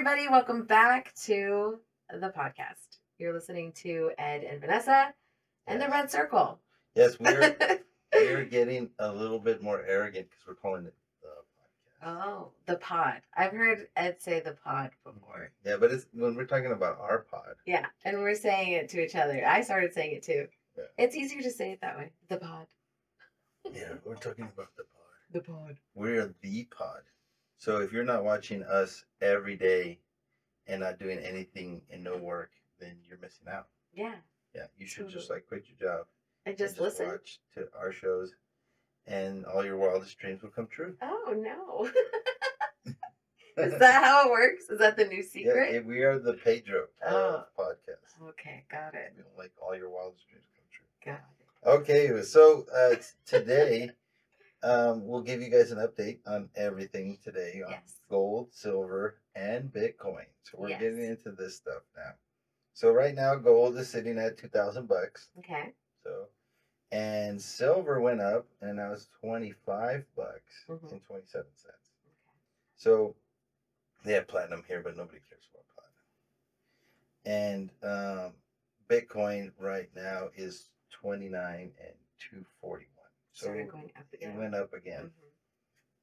Everybody, welcome back to the podcast. You're listening to Ed and Vanessa and the Red Circle. Yes, we're we're getting a little bit more arrogant because we're calling it the podcast. oh, the pod. I've heard Ed say the pod before. Yeah, but it's when we're talking about our pod. Yeah, and we're saying it to each other. I started saying it too. Yeah. It's easier to say it that way. The pod. Yeah, we're talking about the pod. The pod. We're the pod. So if you're not watching us every day and not doing anything and no work, then you're missing out. Yeah, Yeah, you should just like quit your job and and just listen. watch to our shows, and all your wildest dreams will come true. Oh, no. Is that how it works? Is that the new Yeah, secret? eh, we are the Pedro of Oh. podcasts. okay, got it. We'll all your wildest dreams come true. Got it. Okay, so uh, today um, we'll give you guys an update on everything today on Yes. gold, silver, and Bitcoin. So we're Yes. getting into this stuff now. So right now, gold is sitting at two thousand bucks. Okay. So, and silver went up, and now it's twenty five bucks Mhm. and twenty seven cents. Okay. So they have platinum here, but nobody cares about platinum. And um, Bitcoin right now is twenty nine and two forty one. So Started going up it went up again. Mhm.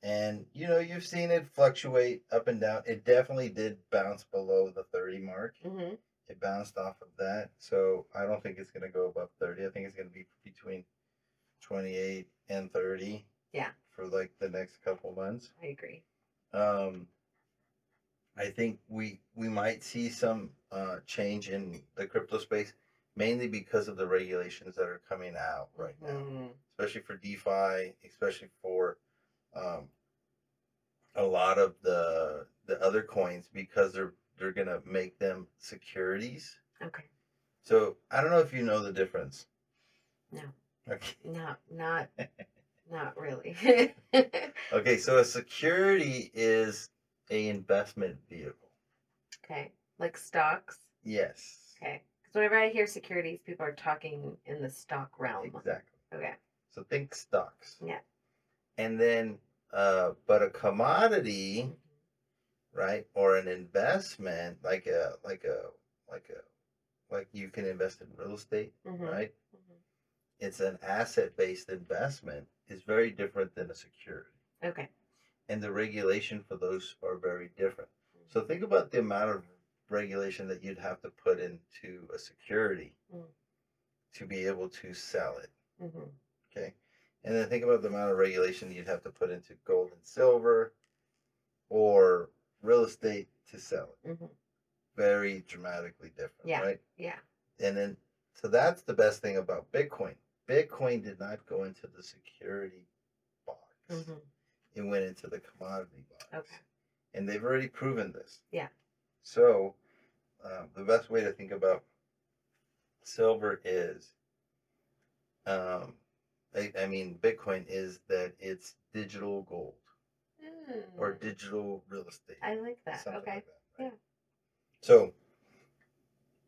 And you know, you've seen it fluctuate up and down. It definitely did bounce below the 30 mark. Mhm. It bounced off of that. So I don't think it's going to go above 30. I think it's going to be between 28 and 30. Yeah. For like the next couple months. I agree. Um I think we we might see some uh change in the crypto space mainly because of the regulations that are coming out right now Mhm. especially for DeFi, especially for um, a lot of the the other coins because they're they're gonna make them securities. Okay. So I don't know if you know the difference. No. Okay. Not not not really. Okay. So a security is a investment vehicle. okay. Like stocks. Yes. Okay. Because whenever I hear securities, people are talking in the stock realm. Exactly. Okay. So think stocks. Yeah. And then, uh, but a commodity. right or an investment like a like a like a like you can invest in real estate Mhm. right Mhm. it's an asset based investment is very different than a security Okay. and the regulation for those are very different so think about the amount of regulation that you'd have to put into a security Mm. to be able to sell it Mhm. okay and then think about the amount of regulation you'd have to put into gold and silver or real estate to sell it Mhm. very dramatically different, Yeah. right? Yeah. And then, so that's the best thing about Bitcoin. Bitcoin did not go into the security box; Mhm. it went into the commodity box. Okay. And they've already proven this. Yeah. So, um, the best way to think about silver is, um, I, I mean, Bitcoin is that it's digital gold or Mm. digital real estate. I like that. Okay. like that, right? Yeah. So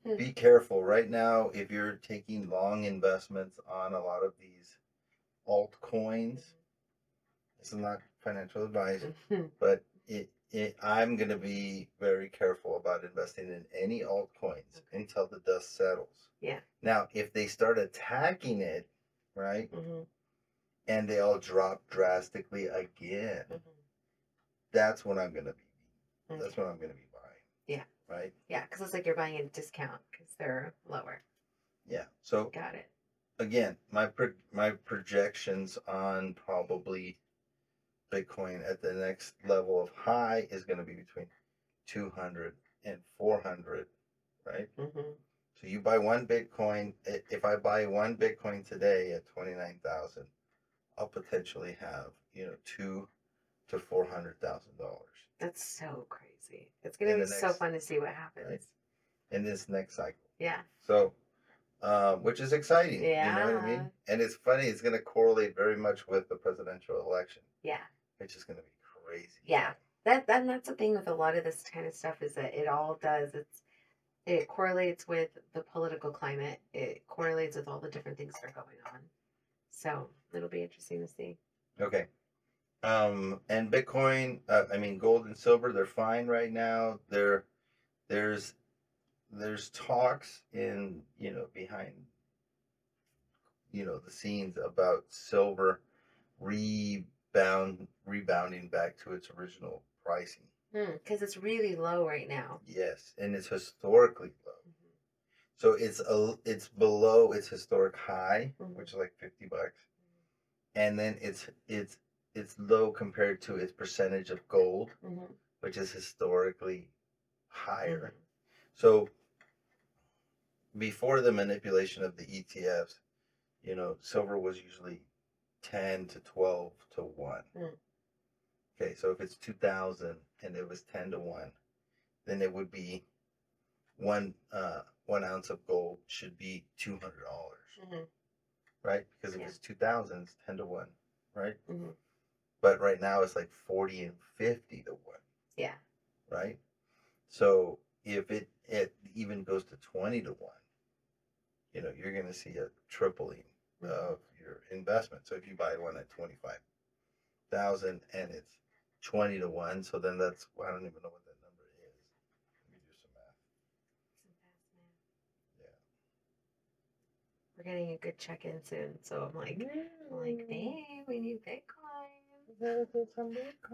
Hmm. be careful right now if you're taking long investments on a lot of these altcoins. This is not financial advice, but it, it I'm going to be very careful about investing in any altcoins Okay. until the dust settles. Yeah. Now, if they start attacking it, right, Mhm. and they all drop drastically again, Mhm. that's when I'm going to be. That's Okay. when I'm going to be buying. Yeah. Right. Yeah, because it's like you're buying at a discount because they're lower. Yeah. So Got it. again, my pro- my projections on probably Bitcoin at the next level of high is going to be between 200 and 400, right? hmm So you buy one Bitcoin. If I buy one Bitcoin today at 29,000, I'll potentially have, you know, two to $400,000 That's so crazy. It's gonna be the so fun to see what happens. in this next cycle. Yeah. So, um, which is exciting. Yeah. You know what I mean? And it's funny, it's going to correlate very much with the presidential election, Yeah. Which just going to be crazy. Yeah. That that and that's the thing with a lot of this kind of stuff is that it all does it's it correlates with the political climate. It correlates with all the different things that are going on. So it'll be interesting to see. Okay. Um, and Bitcoin, uh, I mean, gold and silver, they're fine right now. There, there's, there's talks in, you know, behind, you know, the scenes about silver rebound, rebounding back to its original pricing. Because it's really low right now. Yes, and it's historically low. So it's a, it's below its historic high, Mhm. which is like fifty bucks, and then it's it's it's low compared to its percentage of gold, Mhm. which is historically higher. Mhm. So before the manipulation of the ETFs, you know, silver was usually ten to twelve to one. Mm. Okay, so if it's two thousand and it was ten to one, then it would be one uh one ounce of gold should be two hundred dollars, Mhm. right? Because if Yeah. it's two thousand, it's ten to one, right? Mhm. But right now it's like forty and fifty to one, Yeah. right? So if it it even goes to twenty to one, you know, you're gonna see a tripling. Of your investment. So if you buy one at twenty five thousand and it's twenty to one, so then that's I don't even know what that number is. Let me do some math. Yeah. We're getting a good check in soon, so I'm like, I'm like, hey, we need Bitcoin.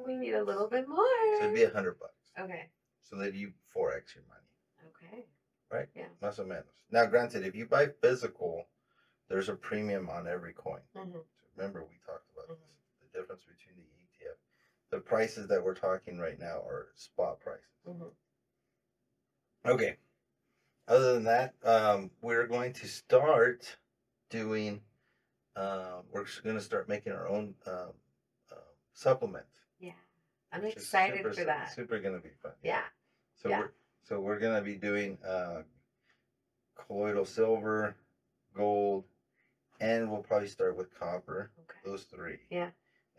We need a little bit more. So it'd be a hundred bucks. Okay. So that you forex your money. Okay. Right. Más o menos. Now, granted, if you buy physical, there's a premium on every coin. hmm Remember, we talked about Mhm. this. The difference between the ETF. The prices that we're talking right now are spot prices. hmm Okay. Other than that, um, we're going to start doing. Uh, we're going to start making our own um, uh, supplement. Yeah. I'm excited super, for that. Super going to be fun. Yeah. So yeah. we're so we're going to be doing uh, colloidal silver, gold, and we'll probably start with copper. Okay. Those three. Yeah.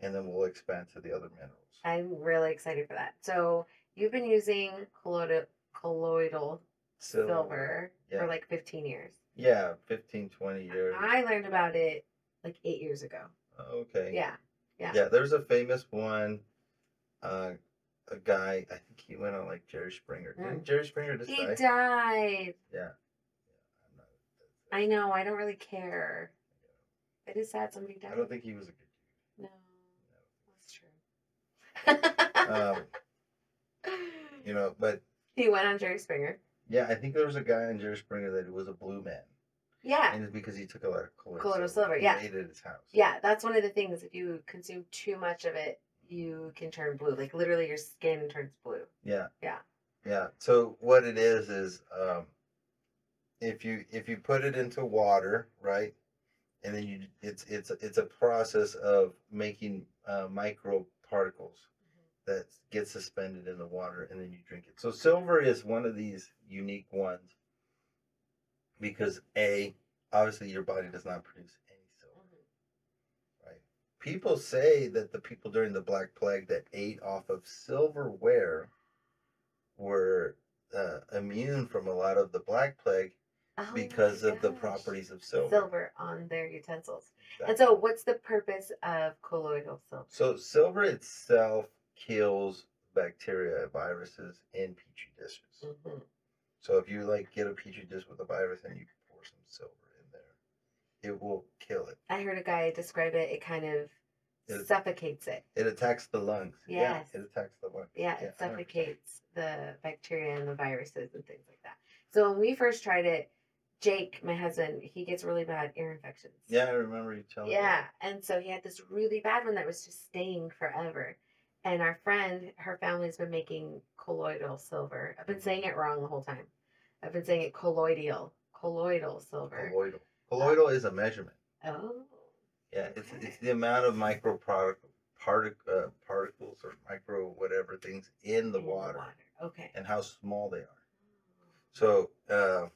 And then we'll expand to the other minerals. I'm really excited for that. So you've been using colloidal, colloidal silver, yeah. for like 15 years. Yeah, 15, 20 years. I learned about it like eight years ago. Okay. Yeah. Yeah. Yeah, there's a famous one. Uh, a guy, I think he went on like Jerry Springer. Didn't Mm. Jerry Springer just He die? died. Yeah. I'm not- I know. I don't really care. It is sad somebody died. I don't think he was a good dude. No, that's true. Um, you know, but he went on Jerry Springer. yeah, I think there was a guy on Jerry Springer that was a blue man, Yeah. and it's because he took a lot of colloidal, Colloidal silver, He yeah. ate it at his house. Yeah, that's one of the things. If you consume too much of it, you can turn blue. Like literally, your skin turns blue. Yeah. Yeah. Yeah. So what it is is um if you if you put it into water, right? And then you it's it's it's a process of making uh, micro particles that get suspended in the water and then you drink it. So silver is one of these unique ones because a obviously your body does not produce any silver right? People say that the people during the Black Plague that ate off of silverware were uh, immune from a lot of the Black Plague Oh because of the properties of silver. silver on their utensils. And so, what's the purpose of colloidal silver? so silver itself kills bacteria, viruses in petri dishes. Mhm. So if you like get a petri dish with a virus and you pour some silver in there, it will kill it. I heard a guy describe it. It kind of It- suffocates it. It attacks the lungs. Yes. Yeah, it attacks the lungs. Yeah, Yeah, it 100%. suffocates the bacteria and the viruses and things like that. So when we first tried it, Jake, my husband, he gets really bad ear infections. Yeah, I remember you telling me. Yeah, and so he had this really bad one that was just staying forever. And our friend, her family's been making colloidal silver. I've been saying it wrong the whole time. I've been saying it colloidal, colloidal silver. Colloidal. Colloidal is a measurement. Oh, Yeah, it's Okay. it's the amount of micro product, partic, uh, particles or micro whatever things in the in water Okay. and how small they are. So uh,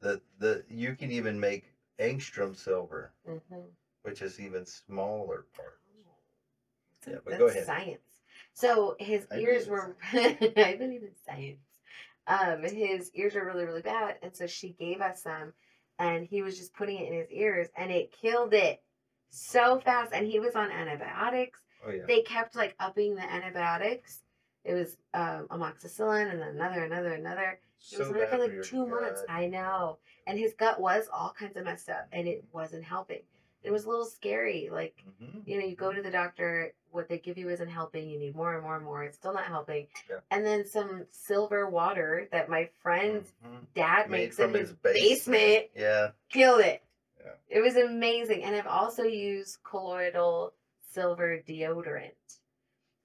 the the you can even make angstrom silver, Mm-hmm. which is even smaller part. Yeah, but go ahead. Science. So his I ears were. I believe in science. Um, his ears are really, really bad, and so she gave us some, and he was just putting it in his ears, and it killed it so fast. And he was on antibiotics. Oh yeah. they kept like upping the antibiotics. It was um, amoxicillin and then another, another, another. He was So it bad for like two months. I know. And his gut was all kinds of messed up and it wasn't helping. It was a little scary. Like, Mhm. you know, you go to the doctor, what they give you isn't helping. You need more and more and more. It's still not helping. Yeah. And then some silver water that my friend's Mhm. dad Made makes in from his his basement Yeah. killed it. Yeah. It was amazing. And I've also used colloidal silver deodorant.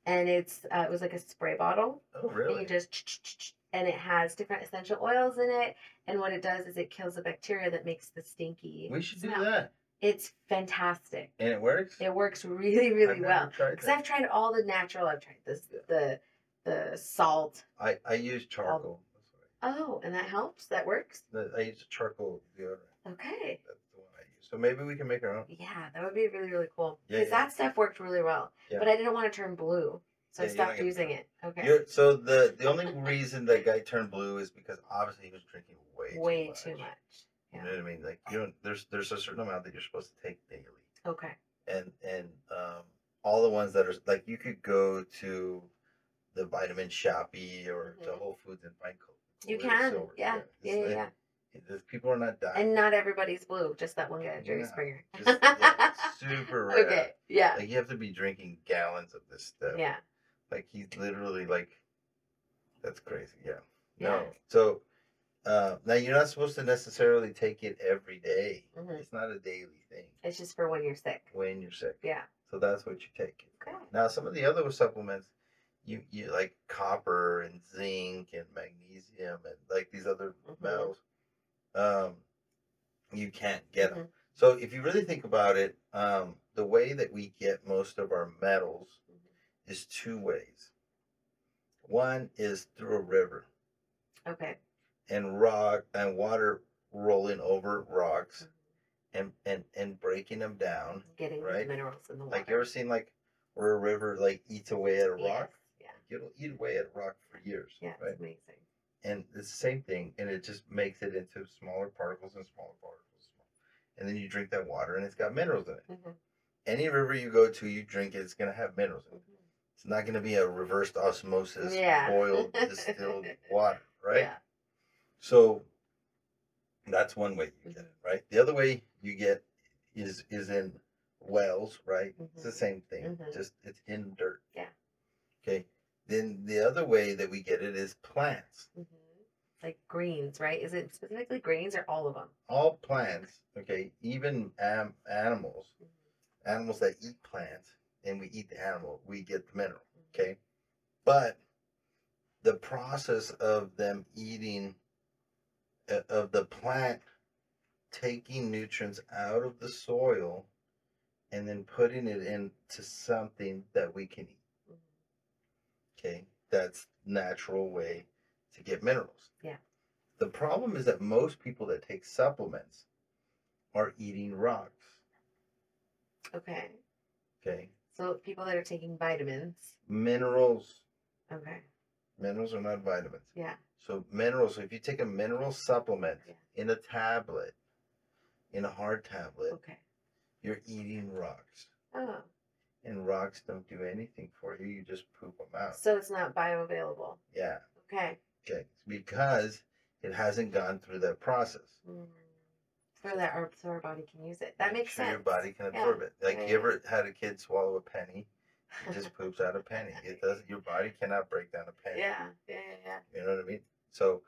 And it's uh, it was like a spray bottle. Oh And really? you just and it has different essential oils in it. And what it does is it kills the bacteria that makes the stinky. We should do that. It's fantastic. And it works. It works really, really I've well. Because. I've tried all the natural. I've tried this the the salt. I I use charcoal. Oh, and that helps. That works. I, use charcoal deodorant. Okay. That's the one I use. So maybe we can make our own. Yeah, that would be really, really cool. Yeah, Because yeah. that stuff worked really well. Yeah. But I didn't want to turn blue. So Yeah, I stopped using it. Okay. You're, so the the only reason that guy turned blue is because obviously he was drinking way Way too much. too much. You know what I mean? Like you don't. There's there's a certain amount that you're supposed to take daily, Okay. and and um all the ones that are like you could go to the vitamin shoppy or to Mhm. Whole Foods and find co- You can. silver. Yeah. Yeah, yeah, like- yeah. people are not dying. And not everybody's blue. Just that one guy, Jerry Yeah. Springer. Just, yeah, super rare. okay. Yeah. Like you have to be drinking gallons of this stuff. Yeah. Like he's literally like, that's crazy. Yeah. Yeah. No. So uh, now you're not supposed to necessarily take it every day. Mhm. It's not a daily thing It's just for when you're sick. when you're sick. Yeah. So that's what you take. Okay. Now some of the other supplements, you you like copper and zinc and magnesium and like these other Mhm. metals, um, you can't get them. Mhm. So if you really think about it, um, the way that we get most of our metals. Is two ways. One is through a river Okay. and rock and water rolling over rocks and and and breaking them down. Getting the Right. minerals in the water. Like you ever seen like where a river like eats away at a Yes. rock? Yeah. It'll eat away at a rock for years, Yeah. Right? amazing. And it's the same thing, and it just makes it into smaller particles and smaller particles. And then you drink that water, and it's got minerals in it. Mhm. Any river you go to, you drink it, it's gonna have minerals in it. Mhm. It's not gonna be a reversed osmosis, Yeah. boiled, distilled water, right? Yeah. So that's one way you get it, right? The other way you get is is in wells, right? It's the same thing, Mhm. just it's in dirt. Yeah. Okay. Then the other way that we get it is plants. Mhm. Like greens, right? Is it specifically greens or all of them? All plants, okay, even animals, Mhm. animals that eat plants, and we eat the animal, we get the mineral. Mm-hmm. Okay. But the process of them eating uh, of the plant taking nutrients out of the soil and then putting it into something that we can eat. Mhm. Okay. That's natural way to get minerals. Yeah. The problem is that most people that take supplements are eating rocks. Okay. Okay. So people that are taking vitamins. Minerals Okay. minerals are not vitamins. Yeah. So minerals, if you take a mineral supplement Yeah. in a tablet, in a hard tablet, Okay. you're eating rocks. Oh. And rocks don't do anything for you. You just poop them out. So it's not bioavailable. Yeah. Okay. Okay. Because it hasn't gone through that process. Mm. So that our so our body can use it. That Make makes sure sense. Your body can Yeah. absorb it. Like Yeah, you ever had a kid swallow a penny? It just poops out a penny. It does. Your body cannot break down a penny. yeah. Yeah. Yeah. Yeah. You know what I mean? So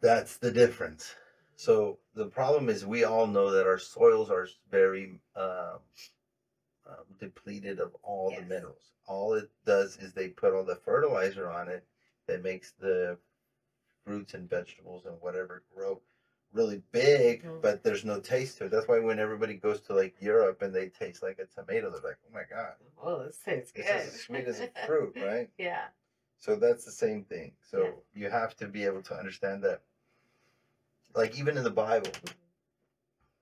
that's the difference. So the problem is we all know that our soils are very um, um, depleted of all Yes. the minerals. All it does is they put all the fertilizer on it that makes the fruits and vegetables and whatever grow really big, Mhm. but there's no taste to it. That's why when everybody goes to like Europe and they taste like a tomato, they're like, "Oh my god, Well, this tastes good. this is as sweet as a fruit, right?" yeah. So that's the same thing. So Yeah. you have to be able to understand that. Like even in the Bible,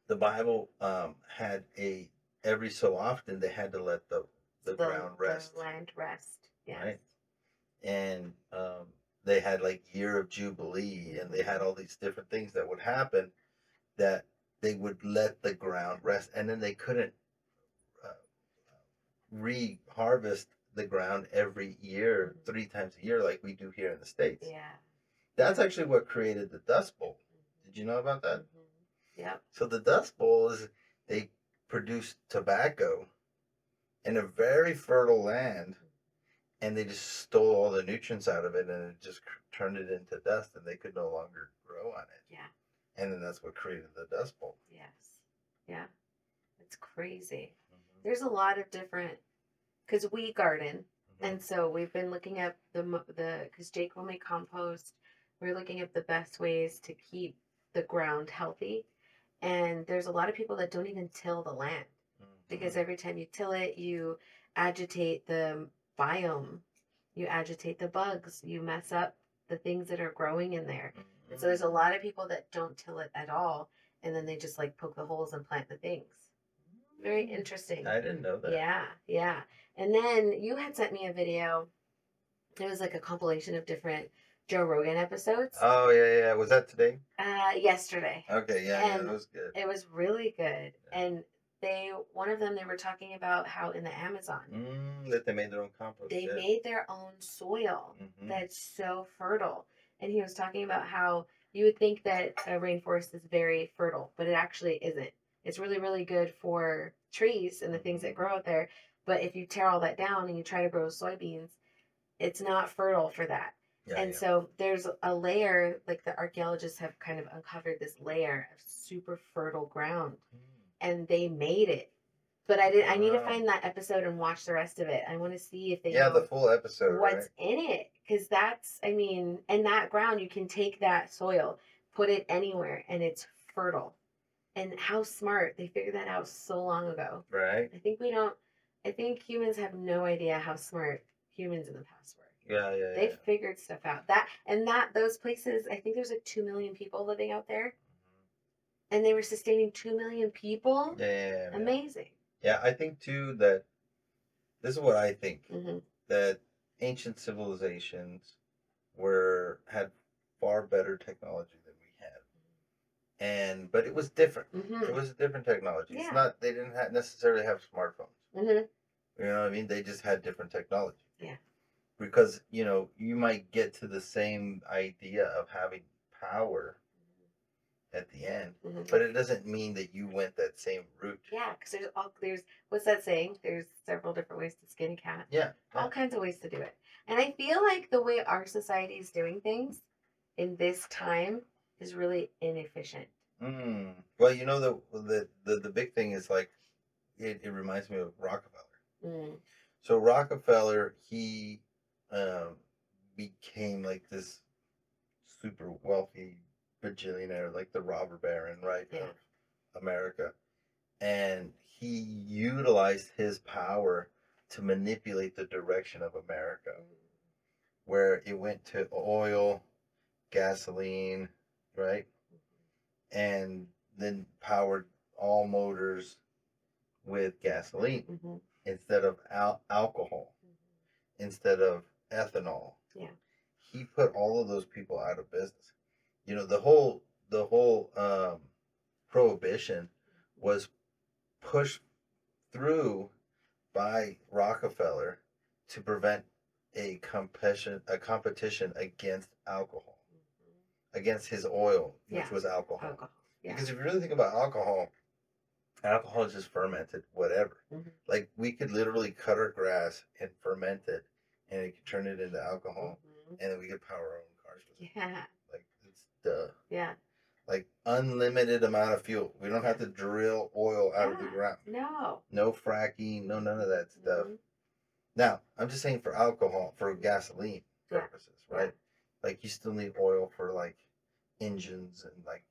the Bible um, had a every so often they had to let the the, ground rest, The land rest. Yes. right? And um, they had like year of jubilee, and they had all these different things that would happen that they would let the ground rest, and then they couldn't uh, re-harvest the ground every year, three times a year, like we do here in the states. Yeah. That's actually what created the Dust Bowl. Did you know about that? Mhm. Yep. So the Dust Bowl is they produced tobacco in a very fertile land, and they just stole all the nutrients out of it, and it just cr- turned it into dust, and they could no longer grow on it. Yeah. And then that's what created the Dust Bowl. Yes. Yeah. It's crazy. Mhm. There's a lot of different, because we garden, Mhm. and so we've been looking up the the because Jake will make compost. We're looking at the best ways to keep the ground healthy, and there's a lot of people that don't even till the land because Mhm. every time you till it, you agitate the biome, you agitate the bugs, you mess up the things that are growing in there. And so there's a lot of people that don't till it at all, and then they just like poke the holes and plant the things. Very interesting. I didn't know that. Yeah, yeah. And then you had sent me a video. It was like a compilation of different Joe Rogan episodes. Oh yeah, yeah. Was that today? Uh, yesterday. Okay, yeah, yeah, that was good. It was really good. Yeah. And one of them, they were talking about how in the Amazon, Mm, that they made their own compost. they yeah. made their own soil Mhm. that's so fertile. And he was talking about how you would think that a rainforest is very fertile, but it actually isn't. It's really, really good for trees and the things that grow out there. But if you tear all that down and you try to grow soybeans, it's not fertile for that. yeah, and yeah. so there's a layer, like the archaeologists have kind of uncovered this layer of super fertile ground Mm. and they made it. But I did I need to find that episode and watch the rest of it. I want to see if they yeah, the full episode, what's right? in it because that's i mean and that ground you can take that soil put it anywhere and it's fertile and how smart they figured that out so long ago Right. i think we don't i think humans have no idea how smart humans in the past were Yeah, yeah, yeah. they figured stuff out that and that those places i think there's like 2 million people living out there mm-hmm. and they were sustaining 2 million people Yeah, yeah, yeah, yeah. amazing Yeah, I think too that this is what I think hmm that ancient civilizations were had far better technology than we had, and but it was different. hmm It was a different technology. Yeah. It's not they didn't have necessarily have smartphones. hmm You know what I mean? They just had different technology. Yeah. Because you know you might get to the same idea of having power at the end, hmm but it doesn't mean that you went that same route. Yeah, because there's all there's what's that saying? There's several different ways to skin a cat. Yeah. All kinds of ways to do it. And I feel like the way our society is doing things in this time is really inefficient. Mm. Well, you know the the the, the big thing is like it, it reminds me of Rockefeller. Mm. So Rockefeller, he um, became like this super wealthy bajillionaire, like the robber baron, right, Yeah. of America, and he utilized his power to manipulate the direction of America, where it went to oil, gasoline, right, and then powered all motors with gasoline hmm instead of al- alcohol instead of ethanol. Yeah. He put all of those people out of business. You know, the whole the whole um, prohibition was pushed through by Rockefeller to prevent a competition a competition against alcohol, against his oil, which Yeah. was alcohol. Alcohol. Yeah. Because if you really think about alcohol, alcohol is just fermented, whatever. Mhm. Like we could literally cut our grass and ferment it, and it could turn it into alcohol, Mhm. and then we could power our own cars with it. Yeah. Duh. Yeah. Like unlimited amount of fuel. We don't have to drill oil out of the ground. No. No fracking. No none of that stuff. Mhm. Now I'm just saying for alcohol, for gasoline Yeah. purposes, right? Like you still need oil for like engines and like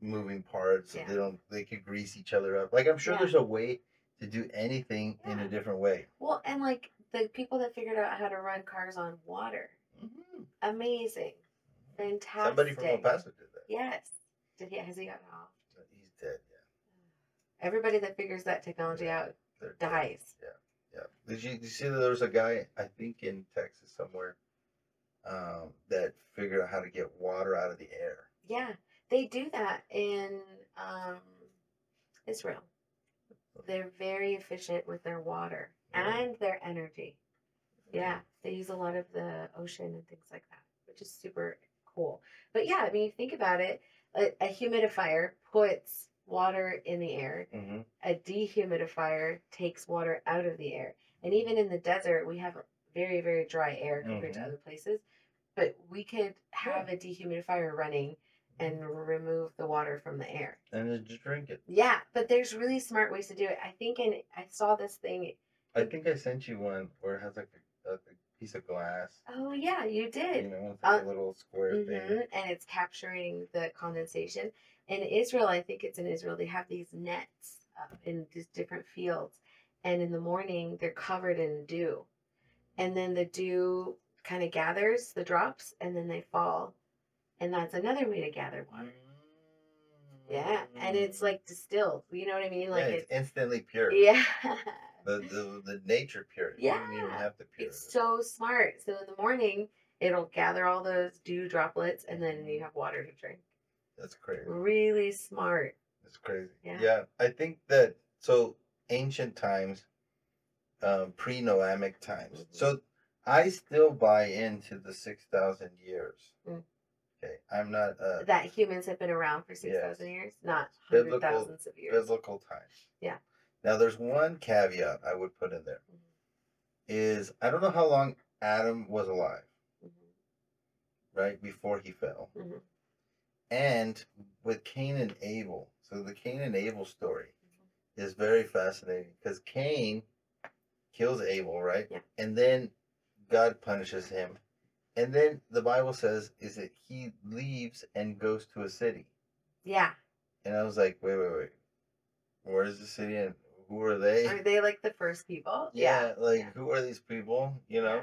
moving parts. So Yeah. they don't. They could grease each other up. Like I'm sure Yeah. there's a way to do anything in a different way. Well, and like the people that figured out how to run cars on water, amazing, fantastic. Somebody from El Paso did that. Yes. Did he? Has he gotten off? He's dead. Yeah. Everybody that figures that technology out They're dead. dies. Yeah. Yeah. Did you, did you see that there was a guy I think in Texas somewhere um, that figured out how to get water out of the air? Yeah, they do that in um, Israel. They're very efficient with their water. and their energy. Yeah, they use a lot of the ocean and things like that, which is super cool. But yeah, I mean, you think about it. A, a humidifier puts water in the air. hmm A dehumidifier takes water out of the air. And even in the desert, we have very, very dry air compared Mhm. to other places. But we could have a dehumidifier running and remove the water from the air. And then just drink it. Yeah, but there's really smart ways to do it. I think, and I saw this thing. I think I sent you one where it has like a, a, piece of glass. Oh yeah, you did. You know, it's like Uh, a little square hmm thing. And it's capturing the condensation. In Israel, I think it's in Israel, they have these nets uh, in these different fields. And in the morning, they're covered in dew. And then the dew kind of gathers the drops and then they fall. And that's another way to gather water. Yeah. And it's like distilled. You know what I mean? Like yeah, it's it's, instantly pure. yeah. The, the the nature purity. You don't even Yeah, have to pure. It's so smart. So in the morning, it'll gather all those dew droplets and then you have water to drink. That's crazy. Really smart. It's crazy. Yeah. Yeah. I think that so ancient times, um, pre-Noamic times. Mhm. So I still buy into the six thousand years. Mm. Okay, I'm not uh, That humans have been around for 6,000 Yes. years, not hundred thousands of years. biblical times. Yeah. Now there's one caveat I would put in there. Mhm. Is I don't know how long Adam was alive, Mhm. right before he fell, Mhm. and with Cain and Abel. So the Cain and Abel story Mm-hmm. is very fascinating because Cain kills Abel, right? Yeah. And then God punishes him. And then the Bible says is that he leaves and goes to a city. Yeah. And I was like, wait, wait, wait. Where is the city and who are they? Are they like the first people? yeah, yeah. like yeah. who are these people? You know?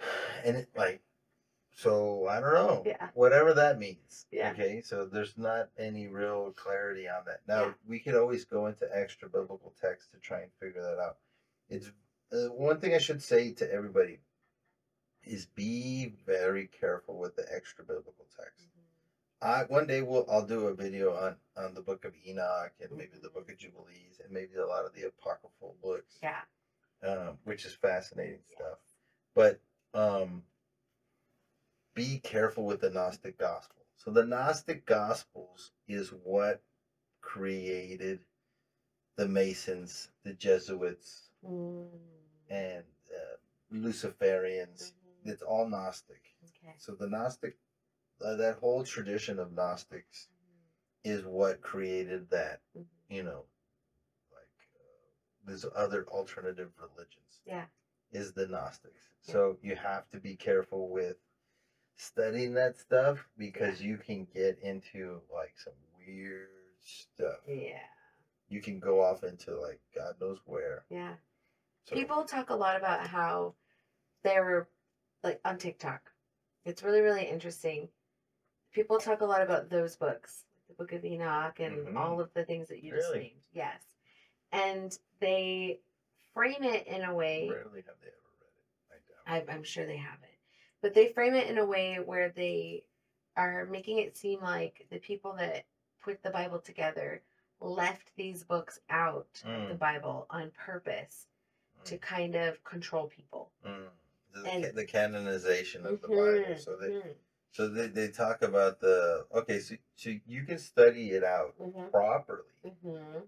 Yeah. And it like so I don't know. Yeah. Whatever that means. Yeah. Okay. So there's not any real clarity on that. Now we could always go into extra biblical text to try and figure that out. It's uh, one thing I should say to everybody is be very careful with the extra biblical text. I one day we'll I'll do a video on on the book of Enoch and maybe the book of Jubilees and maybe a lot of the apocryphal books Yeah. um, which is fascinating stuff. But um, be careful with the Gnostic gospel. So the Gnostic gospels is what created the Masons, the Jesuits, Mm. and uh, Luciferians. Mhm. It's all Gnostic. Okay. So the Gnostic, uh, that whole tradition of Gnostics is what created that. You know, like uh, there's other alternative religions. Yeah. is the Gnostics. Yeah. So you have to be careful with studying that stuff because you can get into like some weird stuff. Yeah. You can go off into like God knows where. Yeah. So, People talk a lot about how they're like on TikTok. It's really, really interesting. People talk a lot about those books, the Book of Enoch, and Mhm. all of the things that you just Really? named. Yes. And they frame it in a way. rarely have they ever read it. I I'm sure they have it. But they frame it in a way where they are making it seem like the people that put the Bible together left these books out of the Mm. Bible on purpose to kind of control people. Mm. The, And- the canonization of the Mhm, Bible. So they mhm, so they, they talk about the okay. So so you can study it out mhm, properly. mhm.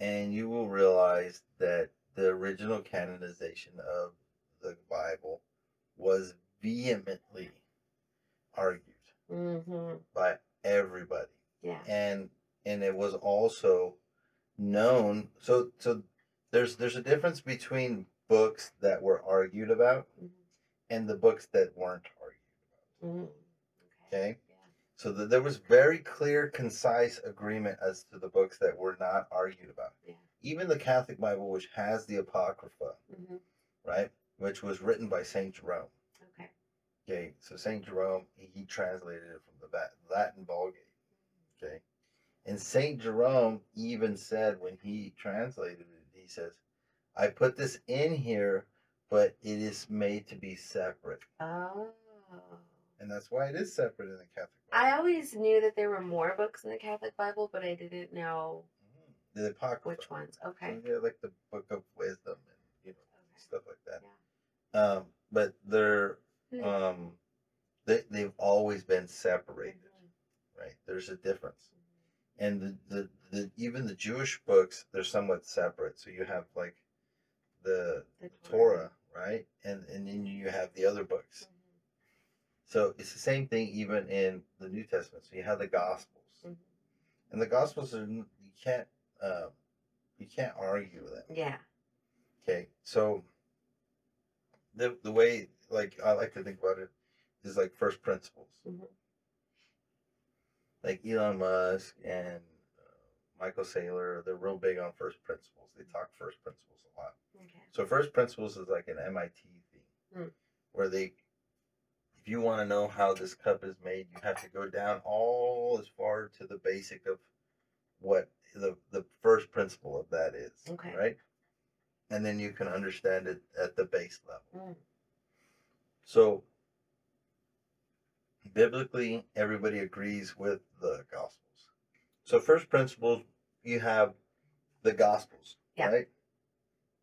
and you will realize that the original canonization of the Bible was vehemently argued Mhm. by everybody, Yeah. and and it was also known. So so there's there's a difference between books that were argued about Mhm. and the books that weren't argued about. Mhm. Okay. So that there was very clear, concise agreement as to the books that were not argued about. Yeah. Even the Catholic Bible, which has the Apocrypha, Mhm. right, which was written by Saint Jerome. Okay. Okay, so Saint Jerome he, translated it from the Latin Vulgate. Okay, and Saint Jerome even said when he translated it, he says, "I put this in here, but it is made to be separate, Oh. And that's why it is separate in the Catholic Bible." I always knew that there were more books in the Catholic Bible, but I didn't know Mhm. the apocrypha. Which ones? Okay. So like the book of wisdom and you know Okay. stuff like that. Yeah. Um, but they're Hmm. um, they they've always been separated, Mhm. right? There's a difference, and the, the the even the Jewish books they're somewhat separate. So you have like the The Torah, right, and and then you have the other books. So it's the same thing even in the New Testament. So you have the Gospels, Mhm. and the Gospels are you can't um, you can't argue with them. Yeah. Okay, so the the way like I like to think about it is like first principles. Mhm. Like Elon Musk and uh, Michael Saylor, they're real big on first principles. They talk first principles a lot. Okay. So first principles is like an MIT thing, Hmm. where they, if you want to know how this cup is made, you have to go down all as far to the basic of what the the first principle of that is. Okay. Right. And then you can understand it at the base level. Mm. So biblically, everybody agrees with the Gospels. So first principles, you have the Gospels, Yeah. right?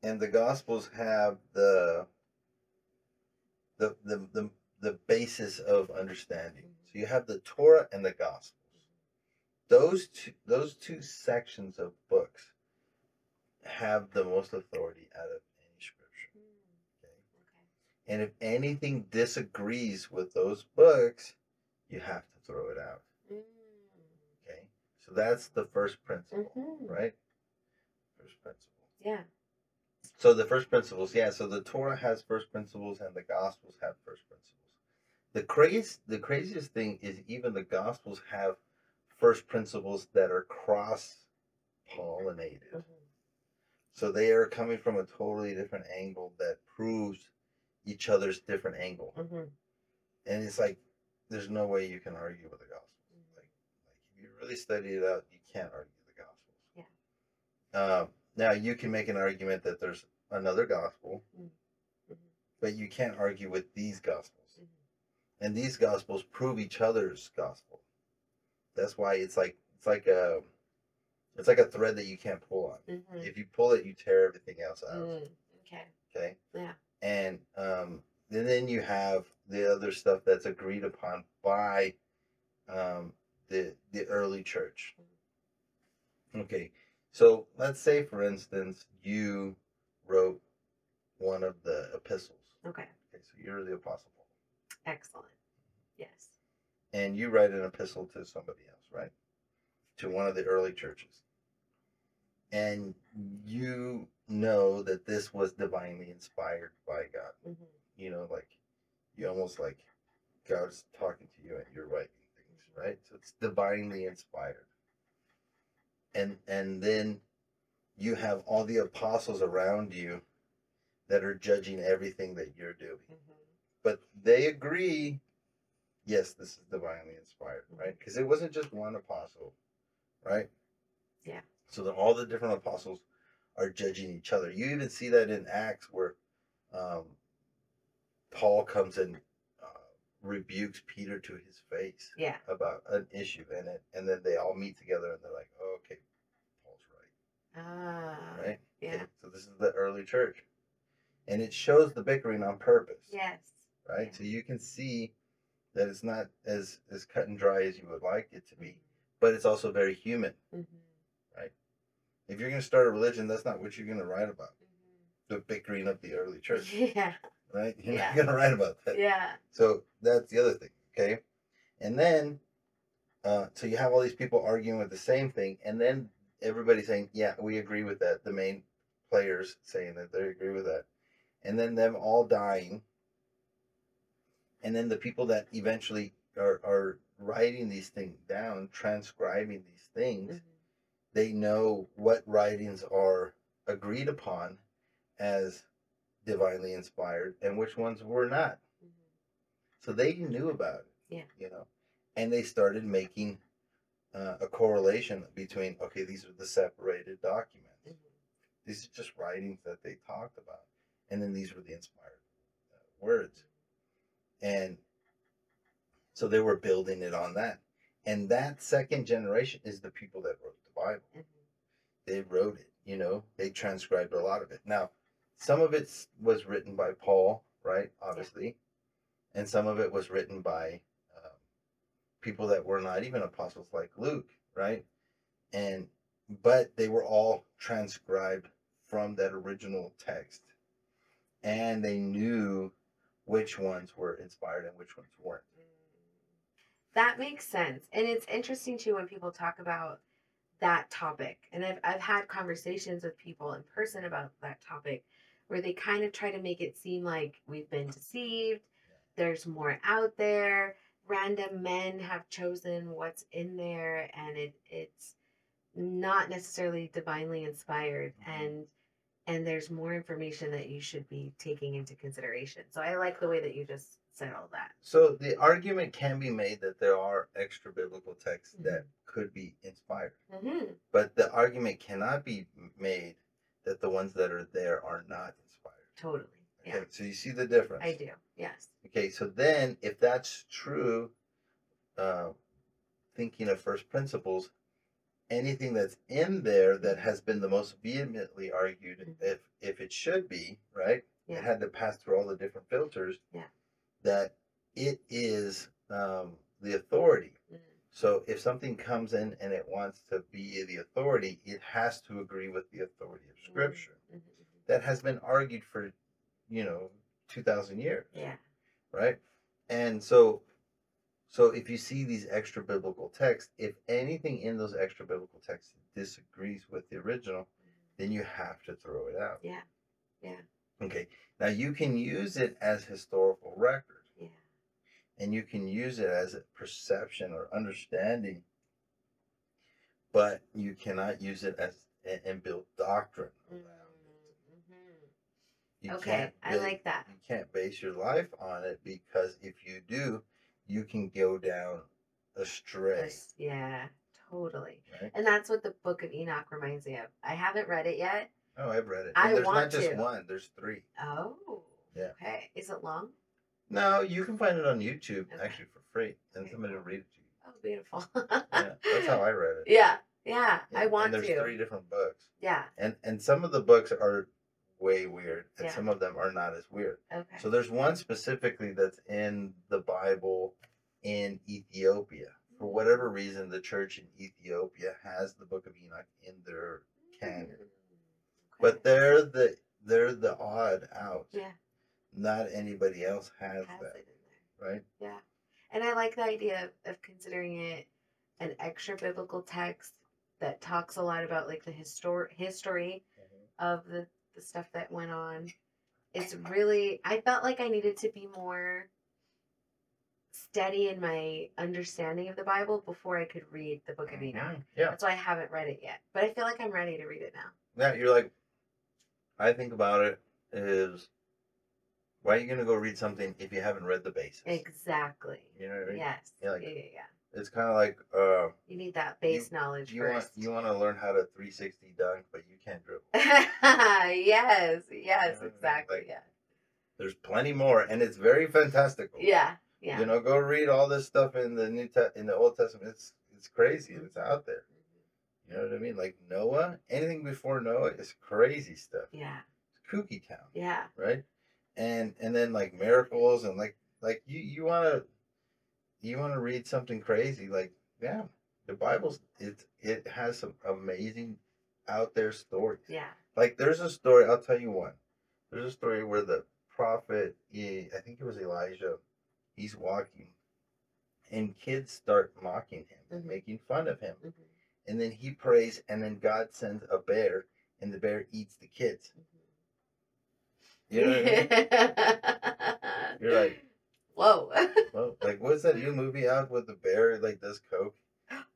And the Gospels have the the the the, the basis of understanding. So you have the Torah and the Gospels. Those two those two sections of books have the most authority out of any scripture. Mm. Okay? Okay. And if anything disagrees with those books, you have to throw it out. Mm. Okay. So that's the first principle, Mhm. right? First principle. Yeah. So the first principles, yeah. So the Torah has first principles, and the Gospels have first principles. The crazy, the craziest thing is even the Gospels have first principles that are cross pollinated. Mhm. So they are coming from a totally different angle that proves each other's different angle. Mhm. And it's like there's no way you can argue with the Gospels. Mhm. Like, like if you really study it out, you can't argue with the Gospels. Yeah. Um, now you can make an argument that there's another gospel, Mhm. Mhm. but you can't argue with these Gospels. And these Gospels prove each other's gospel. That's why it's like it's like a it's like a thread that you can't pull on. Mhm. If you pull it, you tear everything else out. Mm. Okay. Okay. Yeah. and um, and then you have the other stuff that's agreed upon by um, the the early church. Okay, so let's say, for instance, you wrote one of the epistles. Okay. Okay, so you're the apostle Excellent. Yes. and you write an epistle to somebody else, right? To one of the early churches, and you know that this was divinely inspired by God. Mhm. you know, like you almost like God's talking to you and you're writing things, right? So it's divinely inspired. And and then you have all the apostles around you that are judging everything that you're doing. Mhm. But they agree, yes, this is divinely inspired, right? Because it wasn't just one apostle, right? Yeah. So that all the different apostles are judging each other. You even see that in Acts where um, Paul comes and uh, rebukes Peter to his face Yeah. about an issue, and it, and then they all meet together and they're like, oh, "Okay, Paul's right." Ah. Right? Yeah. Okay, So this is the early church, and it shows the bickering on purpose. Yes. Right. So you can see that it's not as as cut and dry as you would like it to be, but it's also very human. Mhm. If you're going to start a religion, that's not what you're going to write about. Mhm. The bickering of the early church, Yeah. right? You're Yeah. not going to write about that. Yeah. So that's the other thing, okay? And then, uh, so you have all these people arguing with the same thing, and then everybody saying, "Yeah, we agree with that." The main players saying that they agree with that, and then them all dying, and then the people that eventually are are writing these things down, transcribing these things, Mhm. they know what writings are agreed upon as divinely inspired and which ones were not. Mhm. So they knew about it. Yeah. You know, and they started making uh, a correlation between okay, these are the separated documents. Mhm. These are just writings that they talked about, and then these were the inspired uh, words, and so they were building it on that. And that second generation is the people that wrote the Bible. Mhm. they wrote it. You know, they transcribed a lot of it. Now, some of it was written by Paul, right? Obviously, and some of it was written by um, people that were not even apostles, like Luke, right? And but they were all transcribed from that original text, and they knew which ones were inspired and which ones weren't. That makes sense. And it's interesting too when people talk about that topic. And I've I've had conversations with people in person about that topic where they kind of try to make it seem like we've been deceived. There's more out there. Random men have chosen what's in there and it it's not necessarily divinely inspired Mhm. and and there's more information that you should be taking into consideration. So I like the way that you just said all that. So the argument can be made that there are extra biblical texts that Mm-hmm. could be inspired, Mm-hmm. but the argument cannot be made that the ones that are there are not inspired. Totally. Okay, Yeah. so you see the difference. I do. Yes. Okay, so then if that's true, uh, thinking of first principles, anything that's in there that has been the most vehemently argued, Mhm. if if it should be right, Yeah. it had to pass through all the different filters. Yeah. That it is um, the authority. Mm. So if something comes in and it wants to be the authority, it has to agree with the authority of Scripture. Mhm. That has been argued for, you know, two thousand years Yeah. right? And so, so if you see these extra biblical texts, if anything in those extra biblical texts disagrees with the original, then you have to throw it out. Yeah. Yeah. Okay. Now you can use it as historical record, Yeah. and you can use it as a perception or understanding, but you cannot use it as and, build doctrine around it. Mhm. You Okay, can't I like that. You can't base your life on it because if you do, you can go down astray. Yeah. Totally. Right? And that's what the Book of Enoch reminds me of. I haven't read it yet. Oh, I've read it. I And there's want not just to. one. There's three. Oh. Yeah. Okay. Is it long? No, you can find it on YouTube Okay. actually for free, and Okay, somebody will read it to you. Oh, beautiful. Yeah, that's how I read it. Yeah. Yeah. Yeah, I want to. and there's to. three different books, Yeah. and and some of the books are way weird, and Yeah. some of them are not as weird. Okay. So there's one specifically that's in the Bible in Ethiopia. For whatever reason, the church in Ethiopia has the Book of Enoch in their canon. Mm, But they're the they're the odd out. Yeah. Not anybody else has Has that, it in there. right? Yeah. And I like the idea of, of considering it an extra biblical text that talks a lot about like the histor- history of the, the stuff that went on. It's really, I felt like I needed to be more steady in my understanding of the Bible before I could read the book of Enoch. Mhm. Yeah. That's why I haven't read it yet. But I feel like I'm ready to read it now. Yeah, you're like I think about it is why are you gonna go read something if you haven't read the basics? Exactly. You know what I mean? Yes. Yeah, like- yeah, yeah, yeah. It's kinda like uh You need that base knowledge you first. want you wanna learn how to three sixty dunk, but you can't dribble. yes, yes, You know what I mean? exactly. Like- yeah. There's plenty more and it's very fantastical. Yeah, yeah. You know, go read all this stuff in the New Te- in the Old Testament. It's it's crazy. Mm-hmm. It's out there. You know what I mean? Like Noah, anything before Noah is crazy stuff. yeah, It's kooky town, yeah, right? And and then like miracles and like like you you wanna you wanna read something crazy like yeah the Bible's it it has some amazing out there stories. yeah. Like there's a story. I'll tell you one. There's a story where the prophet, I think it was Elijah, he's walking, and kids start mocking him, and Mhm. making fun of him, Mhm, and then he prays, and then God sends a bear, and the bear eats the kids. You know what I mean? You're like, whoa. well, like what's that new movie out with the bear like does coke?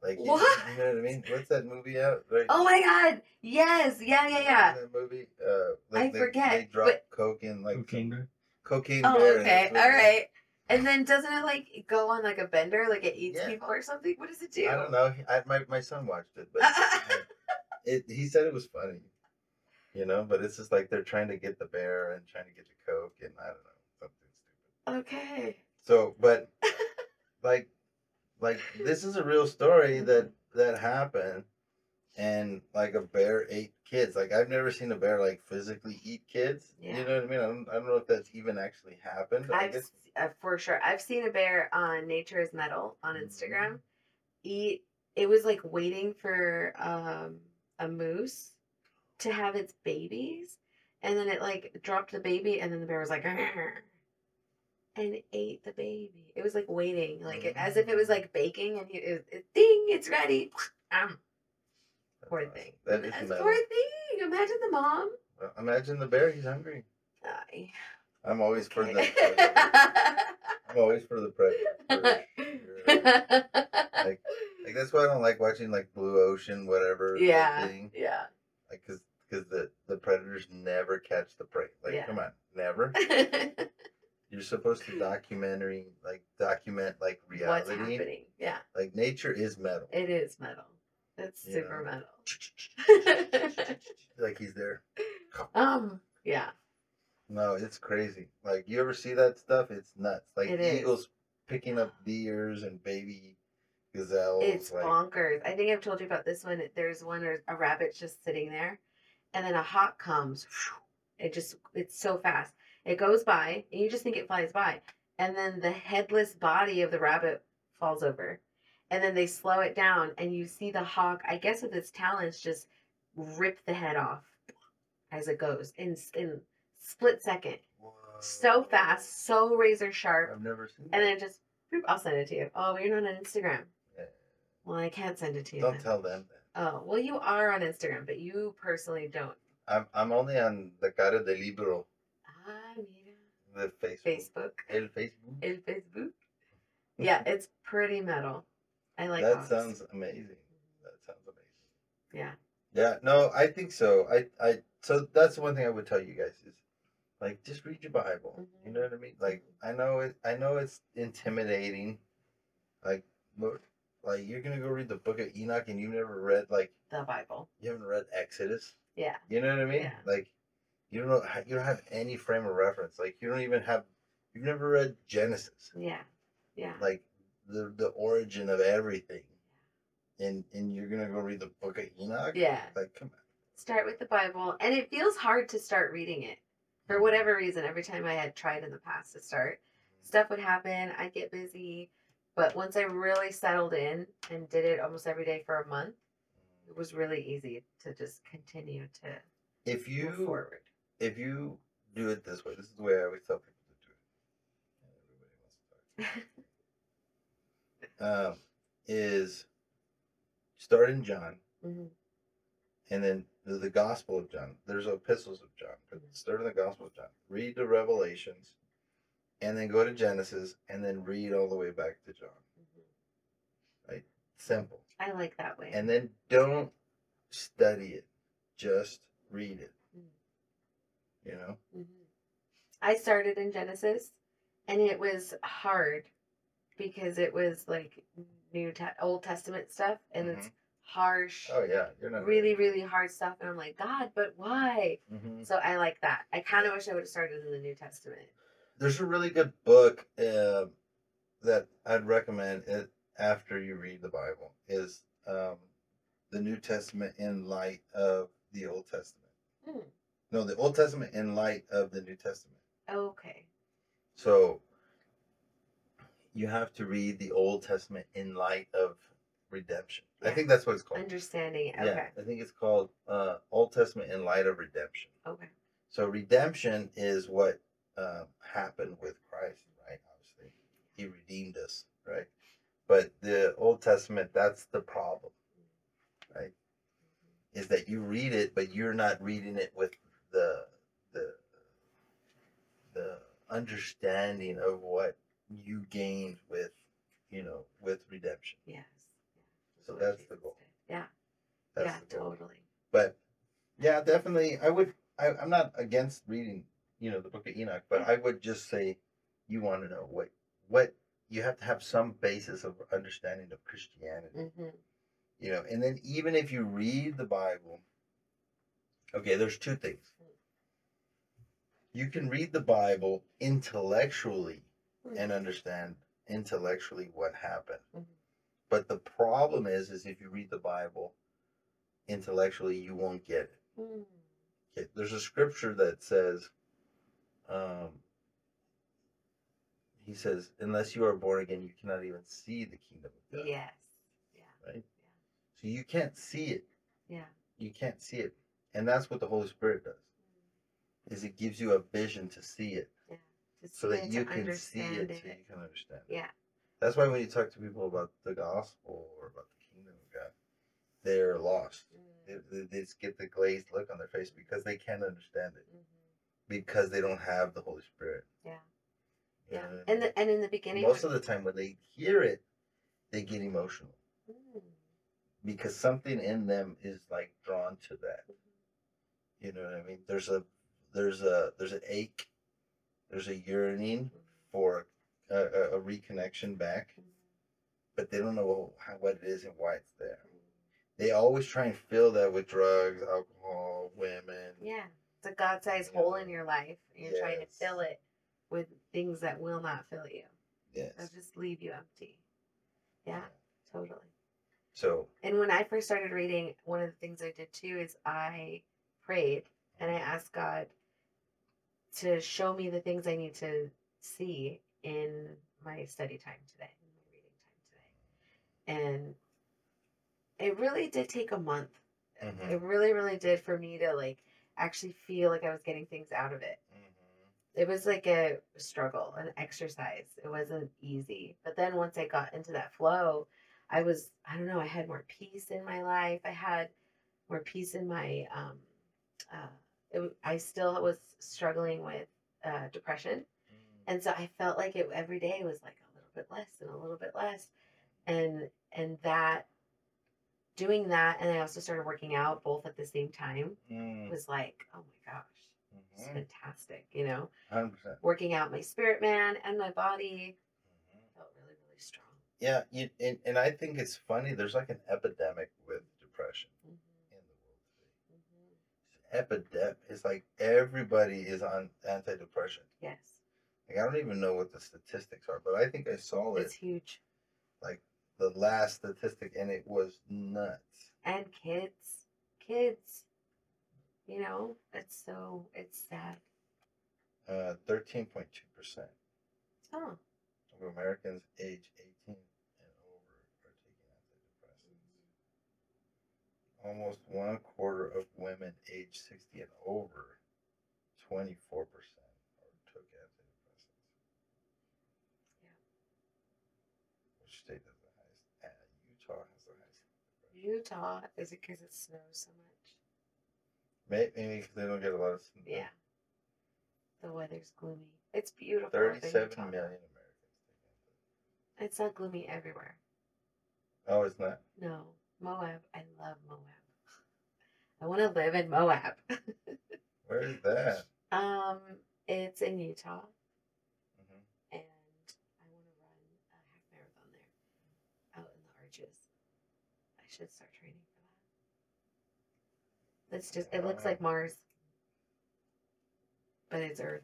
Like you- What? You, know what I mean? What's that movie out? Right? oh my god. Yes. Yeah. Yeah. Yeah. That movie. Uh, like I they, forget, They drop but- coke in like Cocaine Bear? cocaine. Oh, bear, and okay. that's All what it is. right. And then doesn't it like go on like a bender, like it eats Yeah. people or something? What does it do? I don't know. He- I, my my son watched it, but it he said it was funny. You know, but it's just like they're trying to get the bear and trying to get the coke, and I don't know something stupid. Okay. So, but like, like this is a real story mm-hmm. that that happened, and like a bear ate kids. Like I've never seen a bear like physically eat kids. Yeah. You know what I mean? I don't, I don't know if that's even actually happened. I I've guess uh, for sure. I've seen a bear on Nature is Metal on Mm-hmm. Instagram eat. It was like waiting for um, a moose to have its babies, and then it like dropped the baby, and then the bear was like, and ate the baby. It was like waiting, like it, as if it was like baking, and he, it, it, ding, it's ready. Um, poor thing. That is metal. poor thing. Imagine the mom. Well, Imagine the bear. He's hungry. Aye. I'm always for the. Okay. I'm always for the predator. sure. Like, like that's why I don't like watching like Blue Ocean, whatever. yeah, Thing. yeah. Like, cause, cause the the predators never catch the prey. Like, Yeah. come on, never. You're supposed to documentary, like document like reality. What's happening? Yeah, Like nature is metal. it is metal. Super metal. like he's there. um, yeah, No, it's crazy. Like you ever see that stuff? It's nuts. Like It is. eagles picking up deers and baby gazelles. it's like, bonkers. I think I've told you about this one. There's one where a rabbit's just sitting there, and then a hawk comes. It just it's so fast. It goes by, and you just think it flies by, and then the headless body of the rabbit falls over, and then they slow it down, and you see the hawk. I guess with its talons, just rip the head off as it goes in in split second. So fast, so razor sharp, I've never seen. and then just I'll send it to you. Oh, you're not on Instagram. Yeah. Well, I can't send it to you. Don't then. tell them that. Oh, well, you are on Instagram, but you personally don't. I'm I'm only on the cara de libro, Ah, mira. the Facebook. Facebook. El Facebook. El Facebook. Yeah, it's pretty metal. I like that sounds amazing. That sounds amazing. Yeah. Yeah, no, I think so. I, I, so that's the one thing I would tell you guys is, like, just read your Bible. You mm-hmm. know what I mean? Like, I know it. I know it's intimidating. Like, look, like you're gonna go read the Book of Enoch and you've never read like The Bible. you haven't read Exodus. Yeah. You know what I mean? Yeah. Like, you don't know. You don't have any frame of reference. Like, you don't even have. You've never read Genesis. Yeah. Yeah. Like the the origin of everything. And and you're gonna go read the Book of Enoch. Yeah. Like, come on. Start with the Bible. And it feels hard to start reading it. For mm-hmm. whatever reason, every time I had tried in the past to start, mm-hmm. stuff would happen. I'd get busy. But once I really settled in and did it almost every day for a month, it was really easy to just continue to If you move forward. if you do it this way, this is the way I always tell people to do it. Everybody wants to talk. Um, is start in John Mhm. and then the, the Gospel of John. There's epistles of John, but Mhm. start in the Gospel of John. Read the Revelations, and then go to Genesis, and then read all the way back to John. Mhm. Simple. I like that way. And then don't study it, just read it. Mm. You know. Mhm. I started in Genesis, and it was hard because it was like New Te- Old Testament stuff, and it's harsh, Oh yeah, you're not really, really hard stuff. And I'm like, God, but why? Mhm. So I like that. I kind of wish I would have started in the New Testament. There's a really good book uh, that I'd recommend it after you read the Bible is um, the New Testament in light of the Old Testament. Hmm. No, the Old Testament in light of the New Testament. Okay. So you have to read the Old Testament in light of redemption. I think that's what it's called. Understanding it. Yeah, I think it's called uh, Old Testament in light of redemption. Okay. So redemption is what um, happened with Christ, right? Obviously, He redeemed us, right? But the Old Testament, that's the problem, right? Is that you read it, but you're not reading it with the the the understanding of what you gained with, you know, with redemption. Yes. So What that's the goal. Yeah. That's yeah. the goal. Totally. But yeah, definitely, I would. I, I'm not against reading, you know, the Book of Enoch, but I would just say, you want to know what what you have to have some basis of understanding of Christianity, hmm you know, and then even if you read the Bible, okay, there's two things. You can read the Bible intellectually and understand intellectually what happened. Mhm. But the problem is, is if you read the Bible intellectually, you won't get it. Mm. Okay, There's a scripture that says, um, he says, unless you are born again, you cannot even see the kingdom of God. Yes. Yeah. Right? So you can't see it. Yeah. You can't see it. And that's what the Holy Spirit does. Is it gives you a vision to see it. So that you can see understand it, so you can understand it. Yeah. That's why when you talk to people about the gospel or about the kingdom of God, they're lost. They, Mm. they, they just get the glazed look on their face because they can't understand it. Mhm. Because they don't have the Holy Spirit. Yeah. You Yeah. And the, and in the beginning, most of the time when they hear it, they get emotional Mm. because something in them is like drawn to that. You know what I mean? There's a there's a there's an ache, there's a yearning for a, a, a reconnection back, but they don't know how, what it is and why it's there. They always try and fill that with drugs, alcohol, women. Yeah. It's a God sized Yeah. hole in your life. And you're trying to fill it with things that will not fill you. Yes. They'll just leave you empty. Yeah, totally. So And when I first started reading, one of the things I did too is I prayed and I asked God to show me the things I need to see in my study time today, in my reading time today. And it really did take a month. Mhm. It really, really did for me to like actually feel like I was getting things out of it. mhm. It was like a struggle, an exercise. It wasn't easy. But then once I got into that flow, I was, I don't know, I had more peace in my life. I had more peace in my, um, uh, it, I still was struggling with uh, depression. And so I felt like it every day was like a little bit less and a little bit less. And, and that, doing that, and I also started working out both at the same time Mm, was like, oh my gosh, it's mhm. fantastic, you know? 100%. working out my spirit man and my body Mhm. felt really really strong Yeah, you, and, and I think it's funny. There's like an epidemic with depression Mhm, in the world today. mhm. It's epidemic. It's like everybody is on antidepressant. yes Like I don't even know what the statistics are, but I think I saw it it's huge like the last statistic, and it was nuts. and kids kids you know it's so it's sad Uh, Thirteen point two percent oh of Americans age eighteen and over are taking antidepressants. Almost one quarter of women age sixty and over, twenty four percent, took antidepressants. Yeah. Which state has the highest? Uh, Utah has the highest. utah is it because it snows so much Maybe because they don't get a lot of. sun. yeah the weather's gloomy it's beautiful Thirty-seven million Americans it's not gloomy everywhere Oh, it's not. no moab i love moab i want to live in moab Where is that? um it's in utah hmm and I want to run a half marathon there out in the arches. I should start training for that. It's just, it looks like Mars, but it's Earth.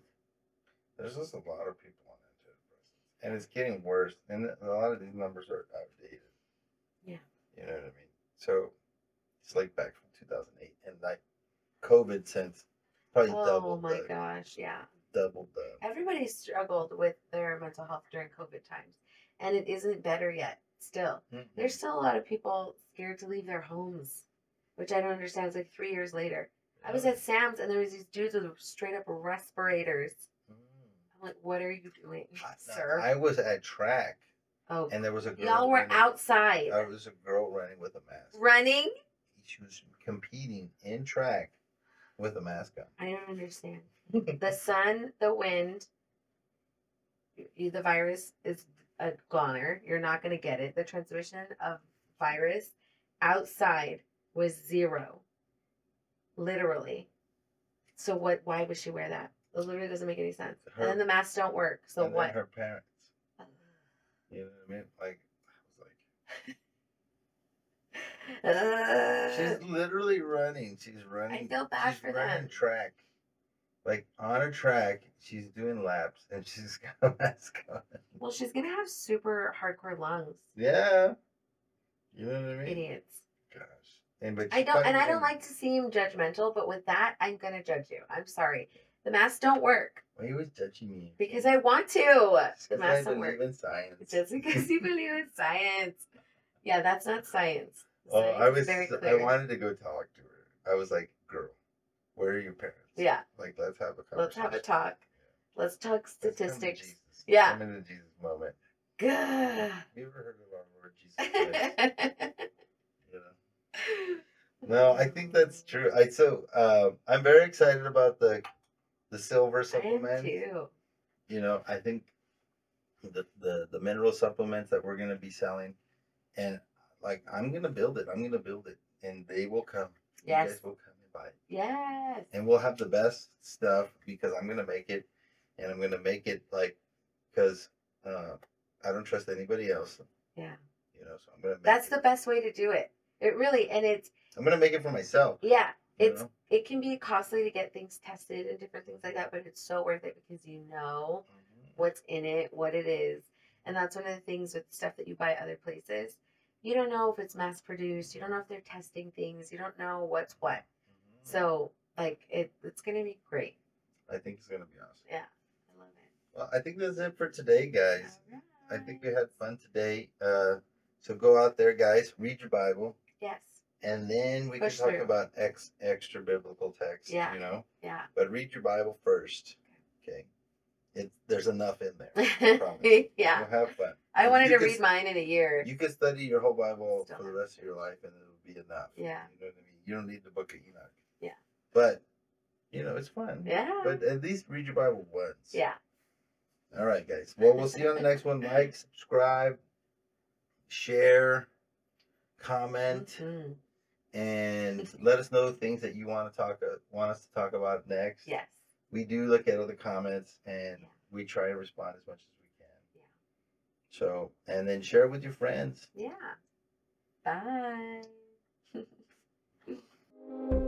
There's just a lot of people on antidepressants, and it's getting worse. And a lot of these numbers are outdated. Yeah. You know what I mean? So it's like back from 2008, and like COVID since probably Oh doubled my the gosh, yeah. doubled the. Everybody struggled with their mental health during COVID times, and it isn't better yet. Still, Mhm. there's still a lot of people scared to leave their homes, which I don't understand. It's like three years later. I was at Sam's, and there was these dudes with straight up respirators. Mm. I'm like, what are you doing, I- sir? I was at track, oh, and there was a girl. y'all were running- outside There was a girl running with a mask. running. She was competing in track with a mask on. I don't understand. The sun, the wind, you, the virus is a goner. You're not going to get it. The transmission of virus outside was zero, literally. So what? Why would she wear that? It literally doesn't make any sense. Her- and then the masks don't work. So and what? Her parents. You know what I mean? Like, I was like. She's literally running. She's running. I feel bad she's for running them. track. Like on a track, she's doing laps and she's got a mask on. well, she's gonna have super hardcore lungs. Yeah. You know what I mean? Idiots. Gosh. And but I don't, and I don't like to seem judgmental, but with that, I'm gonna judge you. I'm sorry. The masks don't work Why are you always judging me? because I want to. Just The masks don't work in science. just because you believe in science. Yeah, that's not science. Oh, Science I was. I wanted to go talk to her. I was like, "Girl, where are your parents? Yeah, Like, let's have a conversation. let's have a talk. Let's talk Let's to statistics. Jesus. Yeah. Come into Jesus moment. Good. Have you ever heard of our Lord Jesus Christ? know? No, I think that's true. I so uh, I'm very excited about the the silver I am supplement. too. You know, I think the the the mineral supplements that we're gonna be selling, and like I'm gonna build it. I'm gonna build it, and they will come. You Yes. guys will come and buy it, Yes. and we'll have the best stuff because I'm gonna make it, and I'm gonna make it like because uh, I don't trust anybody else. Yeah. You know, so I'm gonna. Make That's it. the best way to do it. It really, and it's I'm gonna make it for myself. yeah, you it's know? It can be costly to get things tested and different things like that, but it's so worth it because you know Mhm. what's in it, what it is. And that's one of the things with stuff that you buy other places. You don't know if it's mass produced. You don't know if they're testing things. You don't know what's what. Mhm. So like it it's gonna be great. I think it's gonna be awesome. Yeah. I love it. Well, I think that's it for today, guys. All I think we had fun today. Uh, so go out there, guys, read your Bible, Yes. And then we Push can talk through. about ex extra biblical text. Yeah. You know, Yeah. but read your Bible first. Okay. It there's enough in there. I promise. yeah. You'll have fun. I wanted to could- read mine in a year. You can study your whole Bible Still for the rest of your life, and it'll be enough. Yeah. You know what I mean? You don't need the Book of Enoch. Yeah. But you know, it's fun. Yeah. But at least read your Bible once. yeah. All right, guys. Well, we'll see you on the next one. Like, subscribe, share, comment, Mhm and let us know things that you want to talk uh, want us to talk about next. Yes. We do look at other comments and yeah. we try to respond as much as we can. Yeah. So, and then share with your friends. Yeah. Bye.